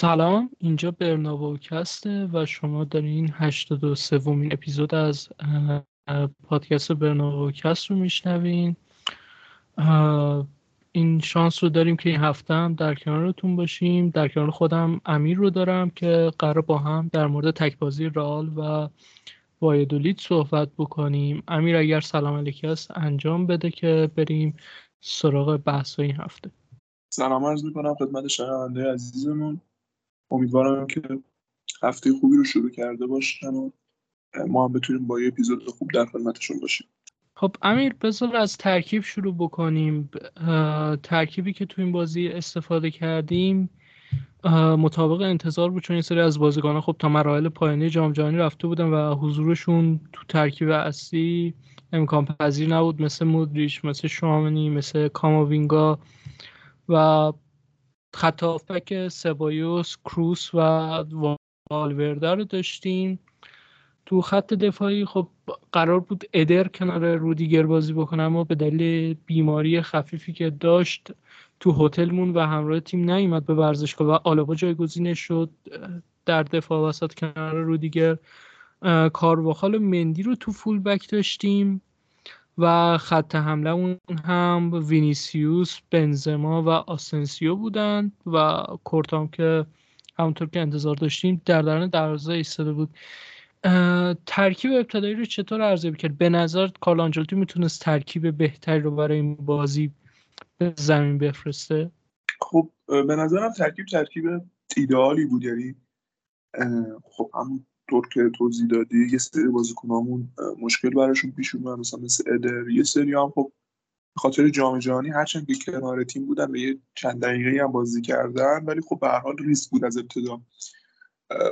سلام اینجا برناوکسته و شما دارین هشتاد و سومین اپیزود از پادکست برناوکست رو میشنوین. این شانس رو داریم که این هفته هم در کنارتون باشیم. در کنار خودم امیر رو دارم که قرار با هم در مورد تکبازی رال و وایدولید صحبت بکنیم. امیر اگر سلام علیکی هست انجام بده که بریم سراغ بحث این هفته. سلام عرض می‌کنم خدمت شنونده عزیزمون. امیدوارم که هفته خوبی رو شروع کرده باشن و ما هم بتونیم با یه اپیزود خوب در خدمتشون باشیم. خب امیر بذار از ترکیب شروع بکنیم. ترکیبی که تو این بازی استفاده کردیم مطابق انتظار بود چون این سری از بازیکنان خب تا مراحل پایانی جام جهانی رفته بودن و حضورشون تو ترکیب اصلی امکان پذیر نبود مثل مودریش مثل شامنی مثل کاماوینگا و خط سبایوس کروس و والورده رو داشتیم. تو خط دفاعی خب قرار بود ادر کنار رودیگر بازی بکنه اما به دلیل بیماری خفیفی که داشت تو هتلمون و همراه تیم نیومد به ورزشگاه و آلابا جایگزینش شد. در دفاع وسط کنار رودیگر کارواخال مندی رو تو فول بک داشتیم. و خط حمله اون هم وینیسیوس بنزما و آسنسیو بودند و کورتوا هم که همونطور که انتظار داشتیم در درون دروازه ایستاده بود. ترکیب ابتدایی رو چطور ارزیابی کرد؟ به نظر کارلو می‌تونست ترکیب بهتری رو برای این بازی به زمین بفرسته؟ خب به نظرم ترکیب ترکیب ایدئالی بود یعنی خب همون طور که توضیح دادی یه سری بازیکنامون مشکل براشون پیش اومد مثلا مثل ادر. یه سری هم خب به خاطر جام جهانی هرچند که کنار تیم بودن به یه چند دقیقه هم بازی کردن ولی خب به حال ریسک بود از ابتدا.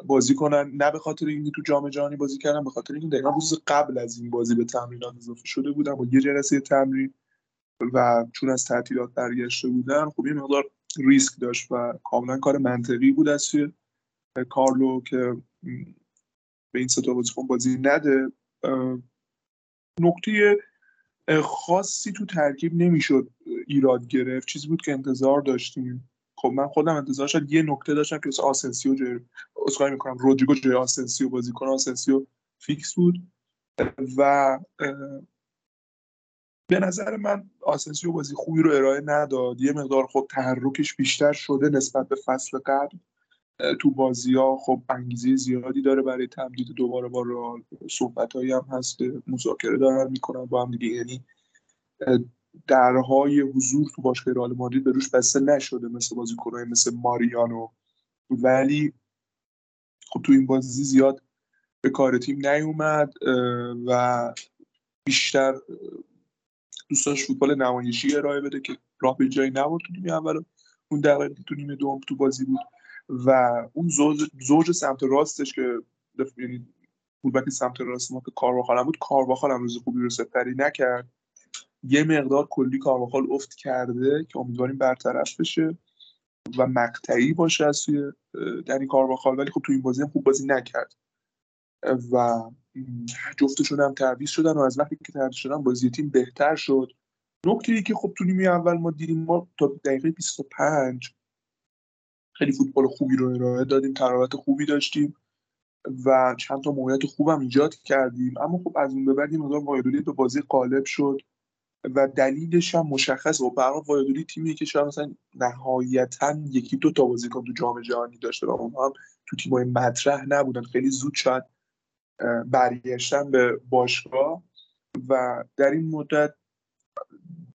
بازی کنن نه به خاطر اینکه تو جام جهانی بازی کردن به خاطر اینکه دقیقا روز قبل از این بازی به تمرینات اضافه شده بودن با یه جلسه تمرین و چون از تعطیلات برگشته بودن خب یه مقدار ریسک داشت و کاملا کار منطقی بود از سوی کارلو که به این ستا بازیکن بازی نده نکته خاصی تو ترکیب نمی‌شد ایراد گرفت. چیزی بود که انتظار داشتیم. خب من خودم انتظار شد یه نکته داشتم که آسنسیو جای اسکای می‌کنم رودریگو جای آسنسیو بازیکن آسنسیو فیکس بود. و به نظر من آسنسیو بازی خوبی رو ارائه نداد. یه مقدار خب تحرکش بیشتر شده نسبت به فصل قبل. تو بازی ها خب انگیزه زیادی داره برای تمدید دوباره با رئال. صحبت هایی هم هست مذاکره دارن می‌کنن با هم دیگه. یعنی درهای حضور تو باشگاه رئال مادرید به روش بسته نشده مثل بازیکنای مثل ماریانو. ولی خب تو این بازی زیاد به کار تیم نیومد و بیشتر دوستاش فوتبال نمایشی ارائه بده که راه به جایی نبود تو نیمه اول. اون دقیقه تو نیمه دوم تو بازی بود. و اون زوج, زوج سمت راستش که یعنی فولبک سمت راست ما که کارواخال بود کارواخال هم روز خوبی رو سپری نکرد. یه مقدار کلی کارواخال افت کرده که امیدواریم برطرف بشه و مقطعی باشه از سوی دنی کارواخال. ولی خب تو این بازی هم خوب بازی نکرد. و جفتشون هم تعویض شدن و از وقتی که تعویض شدن بازی تیم بهتر شد. نکته ای که خب تو نیمه اول ما دیدیم ما تا دقیقه 25 خیلی فوتبال خوبی رو ارائه دادیم تراوت خوبی داشتیم و چند تا موقعیت خوبم ایجاد کردیم. اما خب از اون به بعد این مقدار به بازی غالب شد و دلیلش هم مشخص و برای وایدولی تیمی که شاید مثلا نهایتا یکی دو تا بازیکن تو جام جهانی داشته و اونها هم تو تیمای مطرح نبودن. خیلی زود شاید برگشتن به باشگاه و در این مدت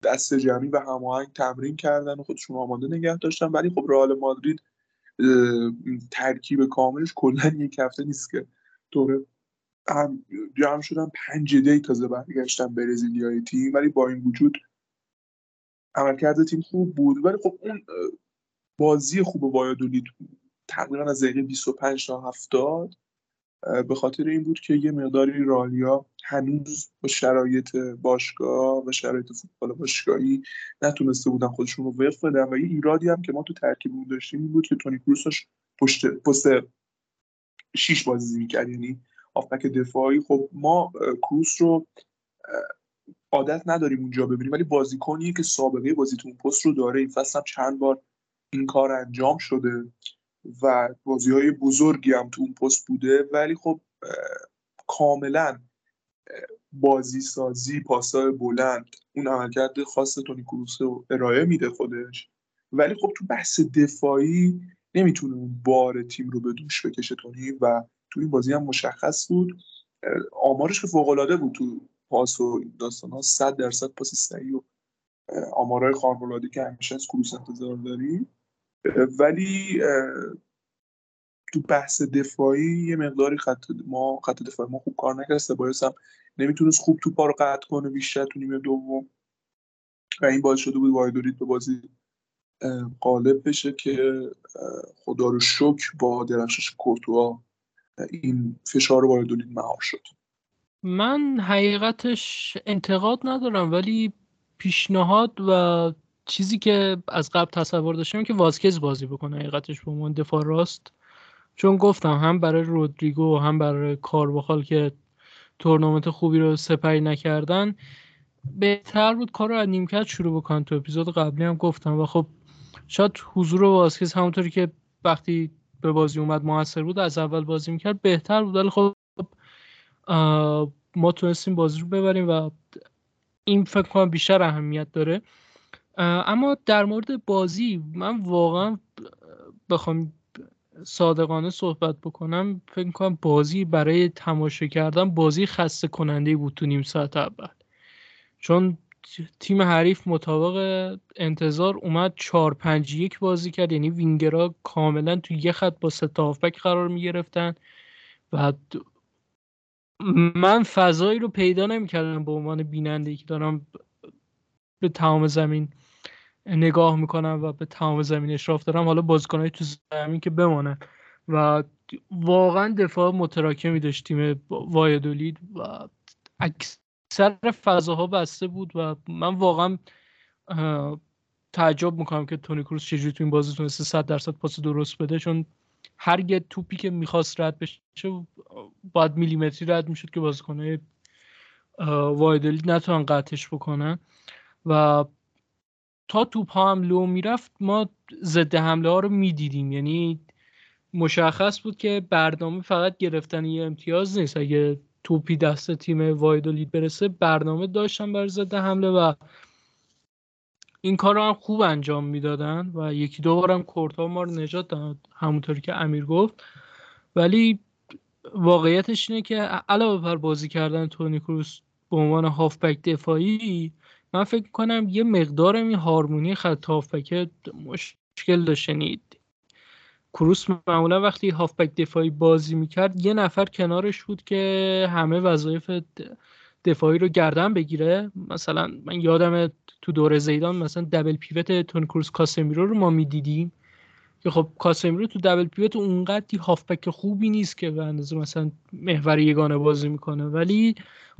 دست جمعی و هماهنگ تمرین کردن و خودشون آماده نگه داشتن. ولی خب رئال مادرید ترکیب کاملش کلا یک هفته نیست که دوره هم جمع شدن. پنج دی تازه برگشتن برزیلیای تیم ولی با این وجود عملکرد تیم خوب بود. ولی خب اون بازی خوب وایادولید تقریبا از دقیقه 25 تا 70 به خاطر این بود که یه مقداری رالیا هنوز با شرایط باشگاه و شرایط فوتبال باشگاهی نتونسته بودن خودشون رو وقف بدن. و یه ایرادی هم که ما تو ترکیبمون داشتیم این بود که تونی کروس پشت پست شیش بازی می‌کرد. یعنی آفبک دفاعی. خب ما کروس رو عادت نداریم اونجا ببینیم ولی بازیکنیه که سابقه بازی تو اون پست رو داره. این فصل هم چند بار این کار انجام شده. و بازی های بزرگی هم تو اون پست بوده. ولی خب کاملا بازی سازی پاسای بلند اون عملکرد خاص تونی کروس رو ارائه میده خودش. ولی خب تو بحث دفاعی نمی‌تونه اون بار تیم رو به دوش بکشه تونی و تو این بازی هم مشخص بود. آمارش که فوق العاده بود تو پاس و داستان ها 100 درصد پاس صحیح و آمارهای خارق که همیشه از کروس انتظار داریم ولی تو بحث دفاعی یه مقداری خط ما خط دفاعی ما خوب کار نکرد سبایس هم نمی‌تونست خوب تو رو قطع کنه بیشتر تو نیمه دوم. و این باعث شده بود وایدولید به بازی قالب بشه که خدا رو شکر با درخشش کورتوا این فشار وایدولید مهار شد. من حقیقتش انتقاد ندارم ولی پیشنهاد و چیزی که از قبل تصور داشتم که واسکز بازی بکنه حقیقتش به عنوان دفاع راست. چون گفتم هم برای رودریگو و هم برای کارواخال که تورنمنت خوبی رو سپری نکردن بهتر بود کار رو از نیمکت شروع بکنن. تو اپیزود قبلی هم گفتم و خب شاید حضور واسکز همونطوری که وقتی به بازی اومد موثر بود از اول بازی می‌کرد بهتر بود. ولی خب ما تونستیم بازی رو ببریم و این فکر کنم بیشتر اهمیت داره. اما در مورد بازی من واقعا بخوام صادقانه صحبت بکنم فکر کنم بازی برای تماشا کردن بازی خسته کننده بود تو نیم ساعت اول. چون تیم حریف مطابق انتظار اومد 4 5 1 بازی کرد یعنی وینگرها کاملا تو یه خط با سه هافبک قرار می گرفتن و من فضایی رو پیدا نمی‌کردم به عنوان بیننده که دارم به تمام زمین نگاه می‌کنم و به تمام زمین اشراف دارم حالا بازیکنهای تو زمین که بمانن. و واقعا دفاع متراکمی داشت تیم وایدولید و اکثر فضاها بسته بود و من واقعا تعجب می‌کنم که تونی کروس چجوری تو این بازی تونسته 100 درصد پاس درست بده چون هر یه توپی که می‌خواست رد بشه باید میلیمتری رد می‌شد که بازیکنهای وایدولید نتونن قطعش بکنن. و تا توپ هم لو می‌رفت ما ضد حمله ها رو می‌دیدیم. یعنی مشخص بود که برنامه فقط گرفتن یه امتیاز نیست. اگه توپی دست تیم وایدولید برسه برنامه داشتن بر ضد حمله و این کار رو هم خوب انجام می‌دادن و یکی دو بارم کورتا ما رو نجات داد همونطوری که امیر گفت. ولی واقعیتش اینه که علاوه بر بازی کردن تونی کروس به عنوان هافبک دفاعی من فکر کنم یه مقدار این هارمونی خط هافبک مشکل داشت. یعنی کروس معمولا وقتی هافبک دفاعی بازی می‌کرد یه نفر کنارش بود که همه وظایف دفاعی رو گردن بگیره. مثلا من یادم تو دوره زیدان مثلا دبل پیوت تون کروس کاسمیرو رو ما می‌دیدیم. که خب کاسمیرو تو دبل پیوت اونقدی هافبک خوبی نیست که به اندازه مثلا محور یگانه بازی می‌کنه. ولی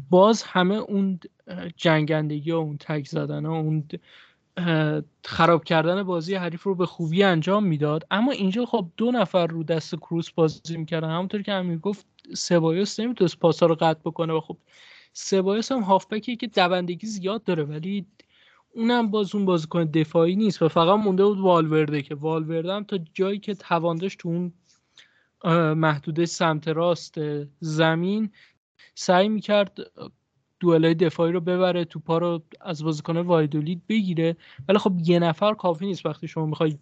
باز همه اون جنگندگی و اون تک زدن و اون خراب کردن بازی حریف رو به خوبی انجام می‌داد. اما اینجا خب دو نفر رو دست کروس بازی می‌کردن. همونطور که امیر گفت سبایوس نمی‌تونست پاسا رو قطع بکنه و خب سبایوس هم هافبکی که دوندگی زیاد داره ولی اونم باز اون بازیکن دفاعی نیست و فقط مونده بود والورده که والورده هم تا جایی که توان داشت تو اون محدوده سمت راست زمین سعی می‌کرد دوئلای دفاعی رو ببره توپا رو از بازیکن وایادولید بگیره. ولی خب یه نفر کافی نیست وقتی شما می‌خوای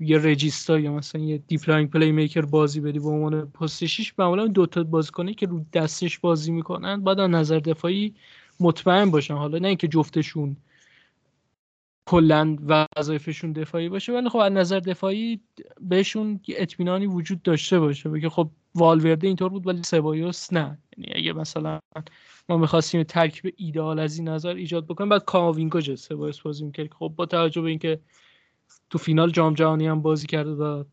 یه regista یا مثلا یه deep-lying playmaker بازی بدی به عنوان پست 6 معمولا دو تا بازیکنی که رو دستش بازی می‌کنن باید از نظر دفاعی مطمئن باشن. حالا نه اینکه جفتشون کلا وظایفشون دفاعی باشه ولی خب از نظر دفاعی بهشون اطمینانی وجود داشته باشه. بگه خب والورده اینطور بود ولی سبایوس نه. یعنی اگه مثلا ما می‌خواستیم ترکیب ایدئال از این نظر ایجاد بکنیم بعد کاماوینگا جه سبایوس بازی می‌کرد. خب با توجه به اینکه تو فینال جام جهانی هم بازی کرده و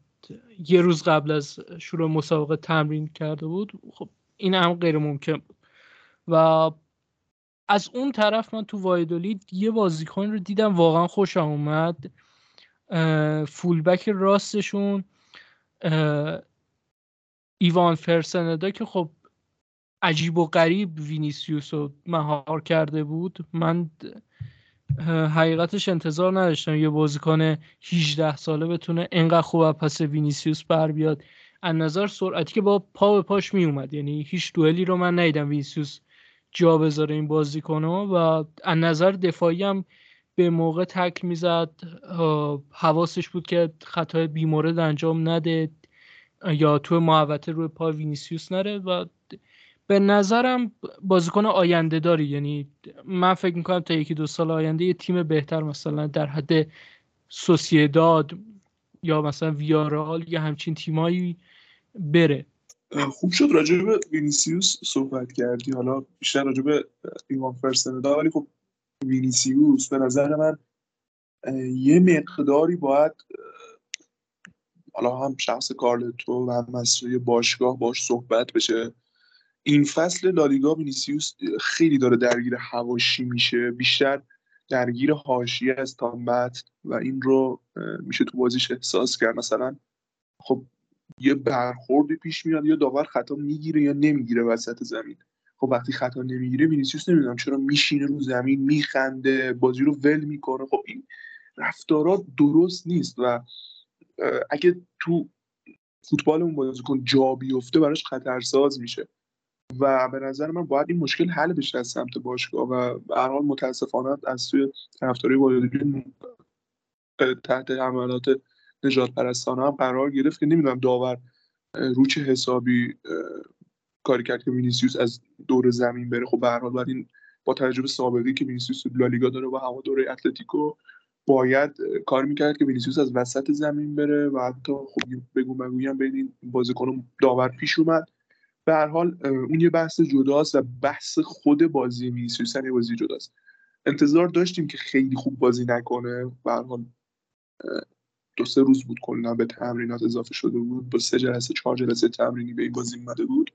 یه روز قبل از شروع مسابقه تمرین کرده بود خب این هم غیر ممکن بود. و از اون طرف من تو وایادولید یه بازیکن رو دیدم واقعا خوشم اومد. fullback راستشون ایوان فرسندا که خب عجیب و غریب وینیسیوس رو مهار کرده بود. من حقیقتش انتظار نداشتم یه بازیکن 18 ساله بتونه انقدر خوب پس وینیسیوس بر بیاد. از نظر سرعتی که با پا به پاش می اومد یعنی هیچ دوئلی رو من ندیدم وینیسیوس جا بذاره این بازیکن و از نظر دفاعی هم به موقع تکل می‌زد. حواسش بود که خطای بیمورد انجام نده یا تو محوطه روی پا وینیسیوس نره و به نظرم بازیکن آینده داری. یعنی من فکر می‌کنم تا یکی دو سال آینده یه تیم بهتر مثلا در حد سوسیداد یا مثلا ویارئال یا همچین تیمایی بره. خوب شد راجع به وینیسیوس صحبت کردی. حالا بیشتر راجع به ایوان فرسندا ولی خب وینیسیوس به نظر من یه مقداری باید حالا هم شخص کارلتو و هم باشگاه باش صحبت بشه. این فصل لالیگا وینیسیوس خیلی داره درگیر حواشی میشه. بیشتر درگیر حاشیه از تا و این رو میشه تو بازیش احساس کرد. مثلا خب یه برخوردی پیش میاد یا داور خطا می‌گیره یا نمی‌گیره وسط زمین. خب وقتی خطا نمی‌گیره وینیسیوس نمی‌دونم چرا میشینه رو زمین میخنده بازی رو ول می‌کنه. خب این رفتارات درست نیست و اگه تو فوتبال اون بازیکن جا بیفته براش خطرساز میشه. و به نظر من باید این مشکل حل بشه از سمت باشگاه و هر متاسفانه از سوی طرفدارای والدین تحت حملات نجات پرستانه هم قرار گرفت که نمی‌دونم داور رو چه حسابی کاری کرد که وینیسیوس از دور زمین بره. خب به هر این با تجربه سابقی که وینیسیوس لالیگا داره و هوا دوره اتلتیکو باید کار می‌کرد که وینیسیوس از وسط زمین بره و حتی خب بگو مگو هم بین این بازیکن داور پیش اومد. به هر حال اون یه بحث جداست و بحث خود بازی وینیسیوس یه بازی جداست. انتظار داشتیم که خیلی خوب بازی نکنه. به هر حال دو سه روز بود کلا به تمرینات اضافه شده بود. با سه جلسه چهار جلسه تمرینی به این بازی اومده بود.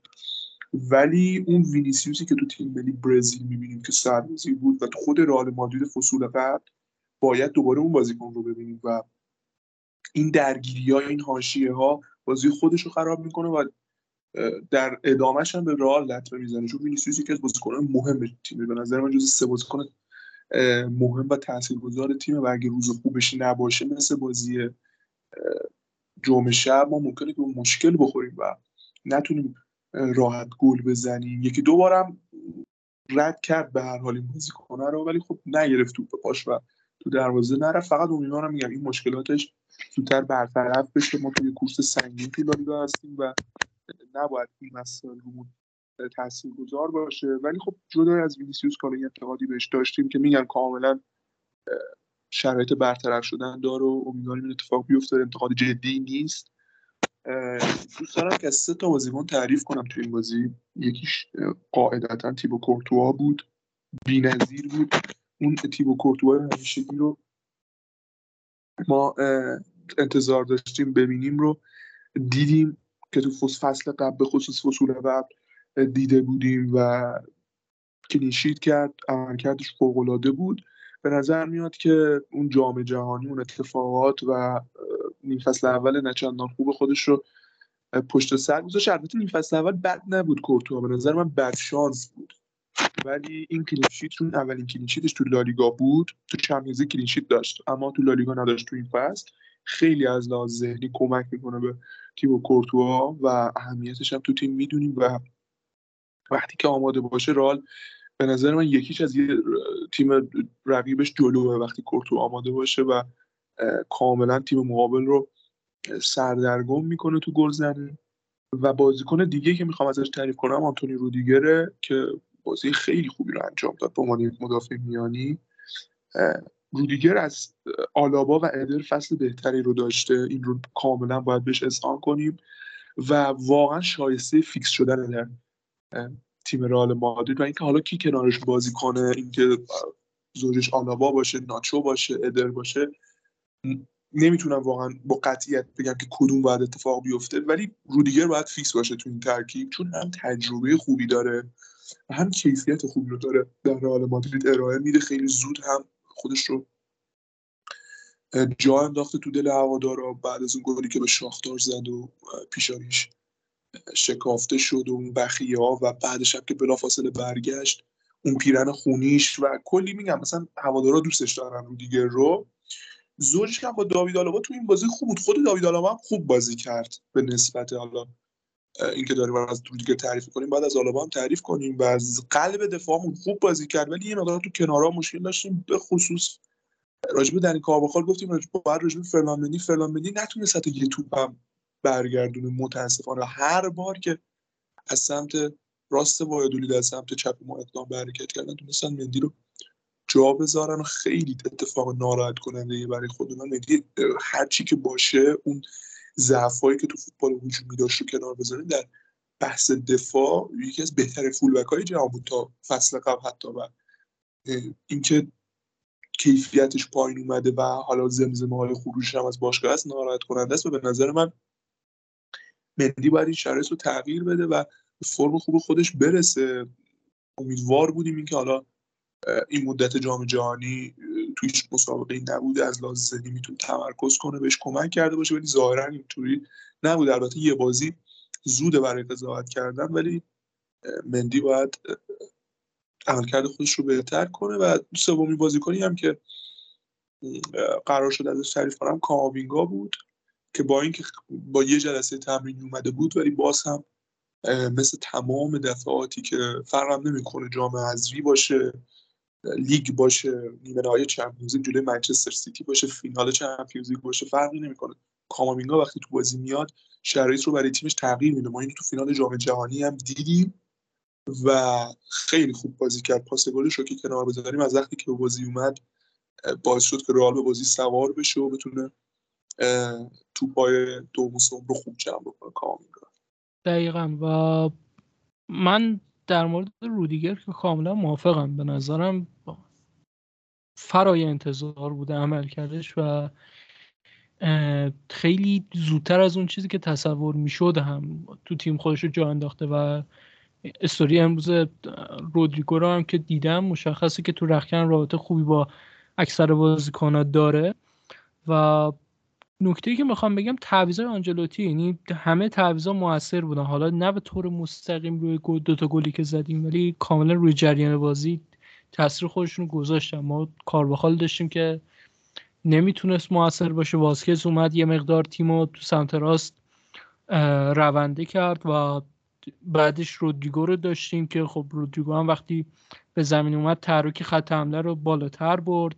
ولی اون وینیسیوسی که تو تیم ملی برزیل می‌بینیم که سربازی بود و تو خود رئال مادرید فصول قبل باید دوباره اون بازیکن رو ببینیم و این درگیری ها این حاشیه ها بازی خودش رو خراب می‌کنه و در ادامهش هم به رئال لطمه می‌زنه. چون وینیسیوس که از بازیکنان مهم تیم به نظر من جز سه بازیکن مهم و تاثیرگذار تیم و اگه روز خوبش نباشه مثل بازی جمعه شب ما ممکنه که مشکل بخوریم و نتونیم راحت گل بزنیم. یکی دو بارم رد کرد به هر حال این بازیکنه رو ولی خب نگرفت توپ پاش و تو دروازه نرفت. فقط امیدوارم میگم این مشکلاتش زودتر برطرف بشه. ما توی کورس سنگین لالیگا هستیم و نباید این مسائل رومون تاثیر گذار باشه. ولی خب جدا از وینیسیوس کار انتقادی بهش داشتیم که میگن کاملا شرایط برطرف شدن داره و امیدواریم این اتفاق بیفته. انتقاد جدی نیست. دوست دارم که سه تا بازیکن تعریف کنم تو این بازی. یکیش قاعدتا تیبو کورتوا بود. بی‌نظیر بود. اون تیبو کورتوا همیشگی رو ما انتظار داشتیم ببینیم رو. دیدیم که تو فصل قبل به خصوص فصول قبل دیده بودیم و کلینشیت کرد عملکردش فوقالعاده بود. به نظر میاد که اون جام جهانی اون اتفاقات و نیم فصل اول نچندان خوب خودش رو پشت سر گذاشت. البته نیم فصل اول بد نبود کورتوا. به نظر من بد شانس بود. ولی این clean sheet چون اولین clean sheetش تو لالیگا بود تو Champions clean sheet داشت. اما تو لالیگا نداشت تو این فصل. خیلی از لحاظ ذهنی کمک می‌کنه به تیم کورتوا و اهمیتش هم تو تیم می‌دونیم و وقتی که آماده باشه رئال به نظر من یک هیچ از یه تیم رقیبش جلوه وقتی کورتوا آماده باشه و کاملا تیم مقابل رو سردرگم می‌کنه تو گلزنی و بازیکن دیگه که می‌خوام ازش تعریف کنم آنتونی رودیگره که بازی خیلی خوبی رو انجام داد به عنوان مدافع میانی. رودیگر از آلابا و ادر فصل بهتری رو داشته. این رو کاملا باید بهش اذعان کنیم. و واقعا شایسته فیکس شدن در تیم رئال مادرید و اینکه حالا کی کنارش بازی کنه اینکه زوجش آلابا باشه ناچو باشه ادر باشه نمی‌تونم واقعا با قطعیت بگم که کدوم باید اتفاق بیفته ولی رودیگر باید فیکس باشه تو این ترکیب چون هم تجربه خوبی داره و هم کیفیت خوبی رو داره در رئال مادرید. ارائه میده خیلی زود هم خودش رو جا انداخته تو دل هوادارا بعد از اون گلی که به شاختار زد و پیشانیش شکافته شد اون بخیه ها و بعدش هم که بلافاصله برگشت اون پیرن خونیش و کلی میگم مثلا هوادارا دوستش دارن رو دیگه رو. زوجش هم با داوید آلابا تو این بازی خوب بود. خود داوید آلابا هم خوب بازی کرد به نسبت حالا اینکه داریم از دیگه تعریف کنیم بعد از آلابا هم تعریف کنیم و از قلب دفاعمون خوب بازی کرد. ولی یه مقدار تو کنارها مشکل داشتیم به خصوص راجب دنی کارواخال گفتیم راجب بعد راجب فرلانمنی فرلانمنی نتونست یه توپم برگردونه متاسفانه. هر بار که از سمت راست وایدولی در سمت چپ ما اقدام به حرکت کردن تونستن مندی رو جا بذارن خیلی اتفاق ناراحت کننده برای خود من مندی هر چی که باشه اون ضعفایی که تو فوتبال هجومی داشت رو کنار بذاریم در بحث دفاع یکی از بهترین فولبک های جهان بود تا فصل قبل حتی و اینکه کیفیتش پایین اومده و حالا زمزمه های خروش هم از باشگاه است ناراحت کننده است. و به نظر من مندی باید این شرایط رو تغییر بده و به فرم خوب خودش برسه. امیدوار بودیم اینکه حالا این مدت جام جهانی توی هیچ مسابقه نبوده از لحاظ ذهنی می‌تونه تمرکز کنه بهش کمک کرده باشه ولی ظاهرا اینطوری نبوده. البته یه بازی زوده برای قضاوت کردن ولی مندی باید عملکرد خودش رو بهتر کنه و سومی بازیکنی هم که قرار شد ازش تعریف کنم کاماوینگا بود. که با اینکه با یه جلسه تمرین اومده بود ولی باز هم مثل تمام دفعاتی که فرقم نمی‌کنه جام حذفی باشه لیگ باشه نیمه نهایی Champions League جلوی منچستر سیتی باشه فینال Champions League باشه فرقی نمی‌کنه. کاماوینگا وقتی تو بازی میاد شرایط رو برای تیمش تغییر میده. ما اینو تو فینال جام جهانی هم دیدیم و خیلی خوب بازی کرد. پاس گلش رو که کنار بذاریم از وقتی که به بازی اومد باعث شد که رئال به بازی سوار بشه و بتونه توپای دو رو خوب جمع بکنه کامینگا دقیقا. و من در مورد رودیگر که کاملا موافقم. به نظرم فرای انتظار بوده عمل کردش و خیلی زودتر از اون چیزی که تصور می‌شد هم تو تیم خودش رو جا انداخته و استوری امروز رودریگو رو هم که دیدم مشخصه که تو رخکن رابطه خوبی با اکثر بازیکنات داره و نکته که می‌خوام بگم تعویضای آنجلوتی یعنی همه تعویضا موثر بودن. حالا نه به طور مستقیم روی دو تا گلی که زدیم ولی کاملا روی جریان بازی تاثیر خودشون رو گذاشتن. ما کاربخال داشتیم که نمی‌تونست موثر باشه. واسکز اومد یه مقدار تیم تو سمت راست رونده کرد و بعدش رودریگو رو داشتیم که خب رودریگو هم وقتی به زمین اومد تحرک خط حمله رو بالاتر برد.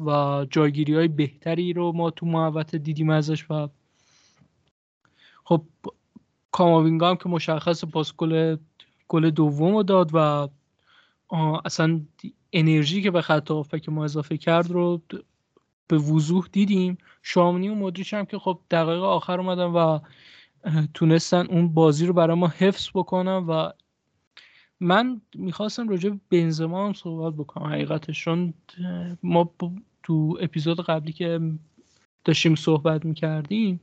و جایگیری های بهتری رو ما تو محوت دیدیم ازش و خب کاماوینگا هم که مشخص پاس گل گل دوم رو داد و اصلا انرژی که به خط که ما اضافه کرد رو به وضوح دیدیم. شامنی و مدریش هم که خب دقیقه آخر اومدن و تونستن اون بازی رو برای ما حفظ بکنن و من می‌خواستم راجع به بنزما هم صحبت بکنم حقیقتشون ما تو اپیزود قبلی که داشتیم صحبت می‌کردیم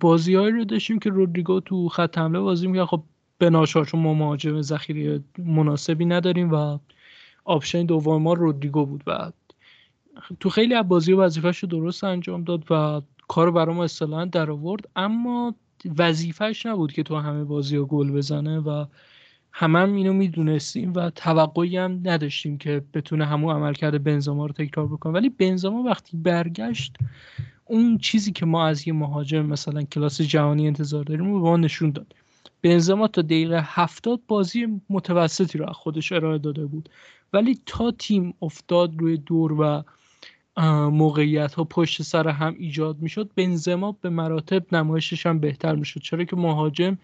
بازی رو داشتیم که رودریگو تو خط حمله بازی می‌کرد. خب به ناچار چون ما مهاجم ذخیره مناسبی نداریم و آپشن دوم ما رودریگو بود. و تو خیلی از بازی وظیفهش رو درست انجام داد و کار برای ما اصطلاحا در آورد اما وظیفهش نبود که تو همه بازی ها گل بزنه و همه هم اینو می‌دونستیم و توقعی هم نداشتیم که بتونه همون عملکرد بنزما رو تکرار بکنه. ولی بنزما وقتی برگشت اون چیزی که ما از یه مهاجم مثلا کلاس جهانی انتظار داریم رو به ما نشون داد. بنزما تا دقیقه هفتاد بازی متوسطی رو از خودش ارائه داده بود. ولی تا تیم افتاد روی دور و موقعیت ها پشت سر هم ایجاد می‌شد بنزما به مراتب نمایشش هم بهتر می‌شد. چرا که مهاجم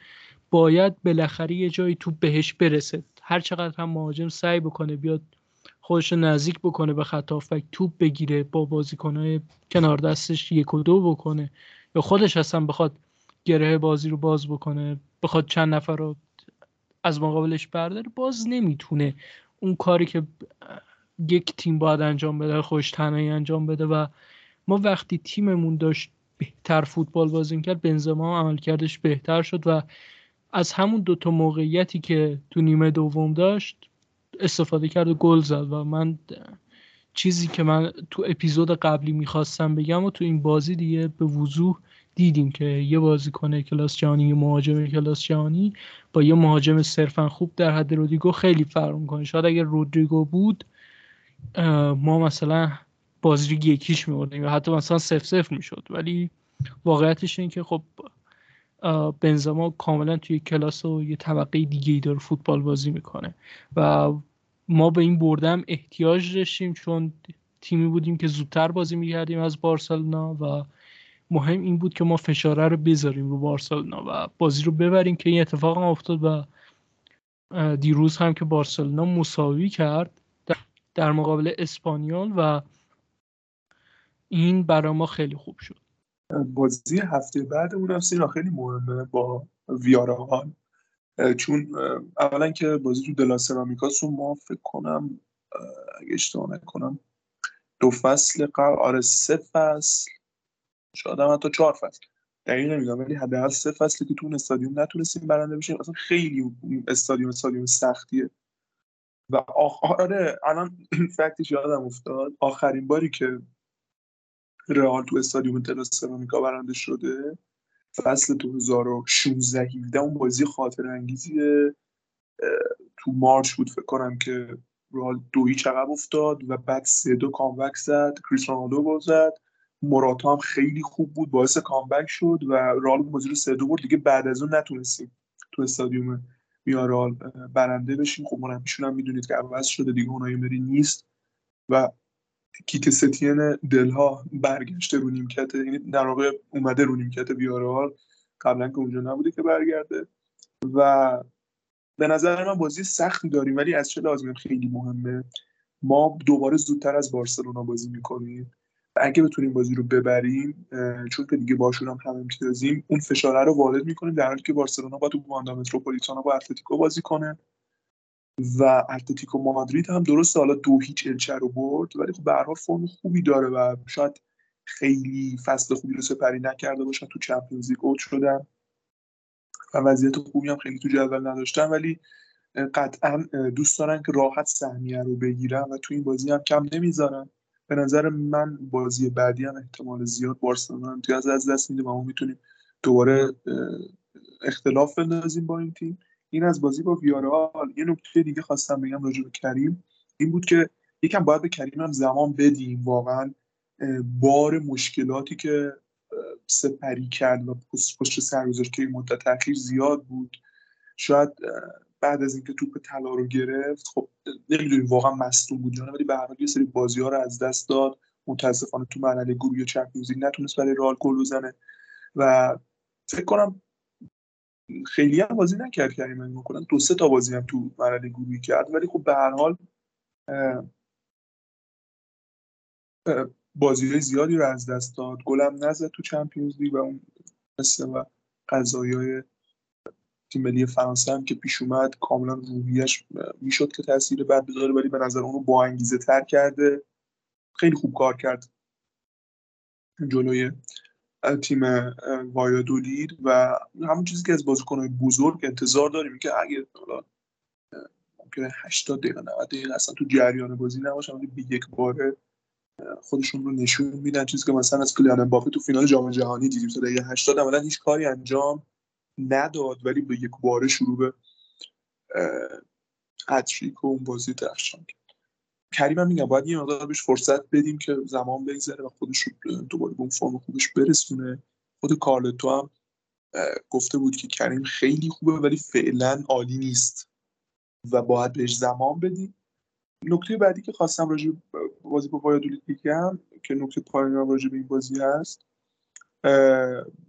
باید بالاخره یه جایی توپ بهش برسه. هر چقدر هم مهاجم سعی بکنه بیاد خودش نزدیک بکنه به خط هافک توپ بگیره با بازیکنهای کنار دستش یک و دو بکنه یا خودش اصلا بخواد گره بازی رو باز بکنه بخواد چند نفر رو از مقابلش برداره باز نمی‌تونه. اون کاری که یک تیم باید انجام بده خوش تنهایی انجام بده و ما وقتی تیممون داشت بهتر فوتبال بازی کرد بنزما عملکردش بهتر شد و از همون دوتا موقعیتی که تو نیمه دوم داشت استفاده کرد و گل زد و من چیزی که من تو اپیزود قبلی می‌خواستم بگم و تو این بازی دیگه به وضوح دیدیم که یه بازیکن کلاس جهانی یه مهاجم کلاس جهانی با یه مهاجم صرفا خوب در حد رودریگو خیلی فرق می‌کنه. شاید اگر رودریگو بود ما مثلا بازی یکیش میبردیم یا حتی مثلا سف سف می‌شد. ولی واقعیتش این که خب بنزما کاملا توی کلاس و یه طبقه دیگه ای داره فوتبال بازی می‌کنه. و ما به این بردم احتیاج داشتیم چون تیمی بودیم که زودتر بازی می‌کردیم از بارسلونا و مهم این بود که ما فشاره رو بذاریم رو بارسلونا و بازی رو ببریم که این اتفاق هم افتاد و دیروز هم که بارسلونا مساوی کرد در مقابل اسپانیول و این برای ما خیلی خوب شد. بازی هفته بعد اون سینا خیلی مهمه با ویارال چون اولا که بازی تو دلا سرامیکاس رو ما فکر کنم اگه اشتباه نکنم دو فصل قبل آره سه فصل شاید هم حتی چهار فصل. دقیق نمی‌دونم ولی حداقل سه فصلی که تو اون استادیوم نتونستیم برنده بشیم اصلا خیلی استادیوم استادیوم سختیه. و آره الان فکتش یادم افتاد آخرین باری که رئال تو استادیوم دلا سرامیکا برنده شده. فصل 2016 17 اون بازی خاطر انگیزیه تو مارچ بود فکر کنم که رئال دوی چقب افتاد و بعد سه دو کامبک زد کریس رونالدو گل زد. موراتا هم خیلی خوب بود باعث کامبک شد و رئال بازی رو سه دو برد. دیگه بعد از اون نتونستیم تو استادیوم میارال برنده بشیم. خب مربیشون هم می‌دونید که عوض شده دیگه اونایی مری نیست. و کیک ستین دلها برگشته رو نیمکت یعنی در واقع اومده رو نیمکت بیارال قبلا که اونجا نبوده که برگرده. و به نظر من بازی سختی داریم ولی از چه لازمه؟ خیلی مهمه. ما دوباره زودتر از بارسلونا بازی می‌کنیم. و اگه بتونیم بازی رو ببریم چون که دیگه باشون هم هم امتیازیم اون فشاره رو وارد می‌کنیم در حالی که بارسلونا با تو واندا متروپولیتانو با اتلتیکو بازی کنه. و اتلتیکو مادرید هم درست حالا دو هیچ الچه رو برد ولی خب به هر فرم خوبی داره و شاید خیلی فصل خوبی رو سپری نکرده باشن تو چمپیونز لیگ اوت شدن و وضعیت خوبی هم خیلی تو جدول نداشتن. ولی قطعا دوست دارن که راحت سهمیه رو بگیرن و تو این بازی هم کم نمی‌ذارن. به نظر من بازی بعدی هم احتمال زیاد بارسلونا امتیاز از دست میده و ما می‌تونیم دوباره اختلاف بندازیم با این تیم. این از بازی با ویارال یه نکته دیگه خواستم بگم راجع به کریم. این بود که یکم باید به کریم هم زمان بدیم. واقعا بار مشکلاتی که سپری کرد و پشت سر که این مدت اخیر زیاد بود. شاید بعد از اینکه توپ طلا رو گرفت خب نمی‌دونیم واقعا مصدوم بود ولی به هر یه سری بازی ها رو از دست داد. متاسفانه تو مرحله گروهی چمپیونز لیگ نتونست برای رئال گل بزنه. و فکر کنم خیلی هم بازی نکرد کریم من می‌کنم دو سه تا بازی هم تو مرحله گروهی کرد. ولی خب به هر حال بازی زیادی رو از دست داد. گلم نزد تو چمپیونز لیگ و اون مثل و قضایی تیم ملی فرانسه هم که پیش اومد کاملا روحیش می‌شد که تاثیر بد بذاره ولی به نظر اونو با انگیزه تر کرده. خیلی خوب کار کرد. جلوی تیم وایادولید و همون چیزی که از بازیکنهای بزرگ انتظار داریم که اگه حالا ممکنه 80 دقیقه 90 دقیقه اصلا تو جریان بازی نباشن ولی به یک باره خودشون رو نشون میدن. چیزی که مثلا از کلیان امباپه تو فینال جام جهانی دیدیم تا دقیقه 80 عملا هیچ کاری انجام نداد ولی به یک باره شروع به هتریک و اون بازی درخشان کرد. کریم هم میگم باید یه مقدار بهش فرصت بدیم که زمان بگذره و خودش رو دوباره به اون فرم خوبش برسونه. خود کارلتو هم گفته بود که کریم خیلی خوبه ولی فعلا عالی نیست و باید بهش زمان بدیم. نکته بعدی که خواستم راجع بازی با وایادولید بگم که نکته پایان راجع به این بازی هست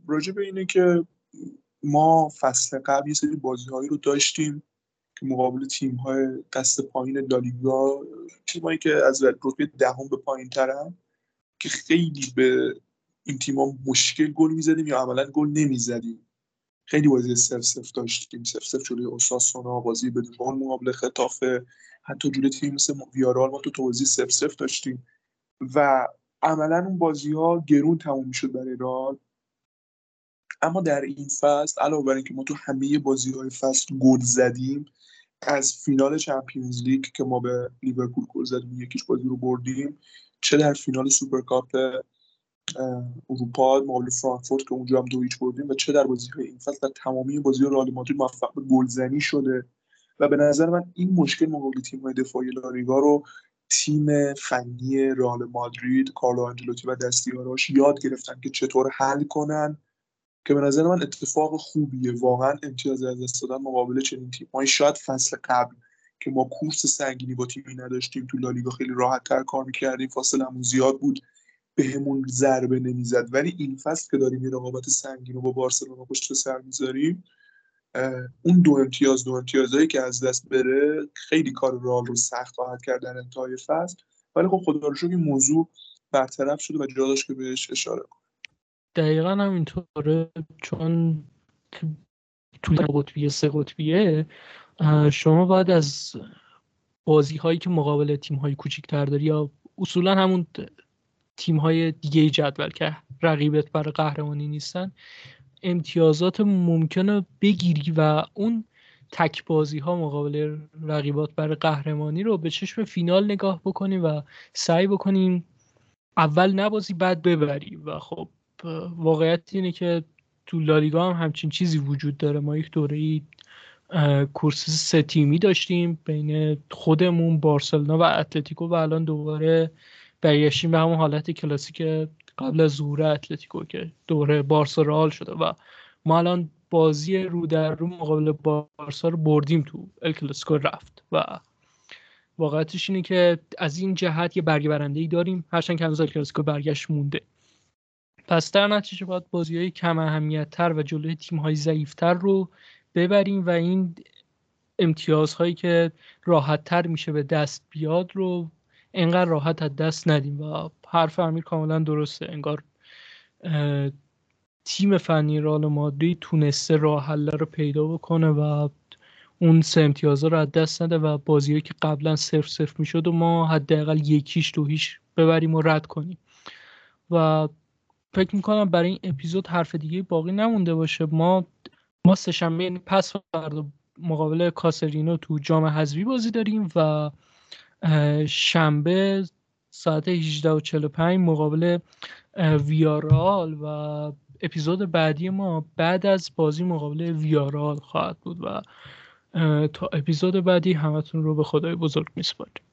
راجع به اینه که ما فصل قبل یه سری بازی هایی رو داشتیم. که مقابل تیم های دست پایین لالیگا تیم هایی که از رتبه دهم به پایین ترن که خیلی به این تیم ها مشکل گل می‌زدیم یا عملا گل نمی‌زدیم. خیلی بازی سف سف داشتیم سف سف جلوی اوساسونا بازی بدون مقابل خطافه حتی جلوی تیم مثل ویارئال ما تساوی صفر صفر داشتیم. و عملا اون بازی ها گرون تموم می‌شد برای رئال اما در این فصل علاوه بر اینکه ما تو همه بازی های فصل گل زدیم از فینال Champions League که ما به لیورپول گل زدیم یک هیچ بازی رو بردیم چه در فینال سوپرکاپ اروپا مقابل فرانکفورت که اونجا هم دو هیچ بردیم و چه در بازی های این فصل در تمامی بازی رئال مادرید موفق به گلزنی شده. و به نظر من این مشکل مقابل تیم های دفاعی لالیگا رو تیم فنی رئال مادرید کارلو آنجلوتی و دستیاراش یاد گرفتن که چطور حل کنن. که به نظر من اتفاق خوبیه. واقعا امتیاز از دست دادن مقابل چنین تیم‌هایی شاید فصل قبل که ما کورس سنگینی با تیمی نداشتیم تو لالیگا خیلی راحت تر کار می‌کردیم. فاصلمون زیاد بود. بهمون ضربه نمی‌زد. ولی این فصل که داریم یه رقابت سنگین رو با بارسلونا پشت سر می‌ذاریم اون دو امتیاز دو امتیازهایی که از دست بره خیلی کار رال رو سخت خواهد کرد در انتهای فصل. ولی خب خدا رو این موضوع برطرف شده و جا داشت که بهش اشاره کنم دقیقا همینطوره چون تو قطبیه سه قطبیه شما باید از بازی هایی که مقابل تیم های کوچیکتر داری یا اصولا همون تیم های دیگه جدول که رقیبت برای قهرمانی نیستن امتیازات ممکنه بگیری و اون تک بازی ها مقابل رقیبات برای قهرمانی رو به چشم فینال نگاه بکنی و سعی بکنیم اول نبازی بعد ببری. و خب واقعیت اینه که تو لالیگا هم همچین چیزی وجود داره. ما یک دوره ای کورس سه تیمی داشتیم بین خودمون بارسلونا و اتلتیکو و الان دوباره برگشتیم به همون حالت کلاسیک قبل از ظهور اتلتیکو که دوره بارسا رئال شده و ما الان بازی رو در رو مقابل بارسا رو بردیم تو ال کلاسیکو رفت و واقعیتش اینه که از این جهت یه برگ برنده ای داریم. هرچند که هنوز کلاسیکو برگشت مونده. پس در نتیجه باید بازی های کم اهمیت تر و جلوی تیم های ضعیف تر رو ببریم و این امتیازهایی که راحت تر میشه به دست بیاد رو انقدر راحت از دست ندیم و حرف امیر کاملا درسته. انگار تیم فنی رال مادرید تونسته راه حل رو پیدا بکنه و اون سه امتیازها رو از دست نده و بازیهایی که قبلا صفر صفر می‌شد و ما حداقل یکیش دو ببریم و رد کنیم. و فکر می‌کنم برای این اپیزود حرف دیگه باقی نمونده باشه. ما ما سهشنبه یعنی پس فردا مقابل کاسرینو تو جام حذفی بازی داریم و شنبه ساعت 18 و 45 مقابل ویارال و اپیزود بعدی ما بعد از بازی مقابل ویارال خواهد بود و تا اپیزود بعدی همتون رو به خدای بزرگ میسپاریم.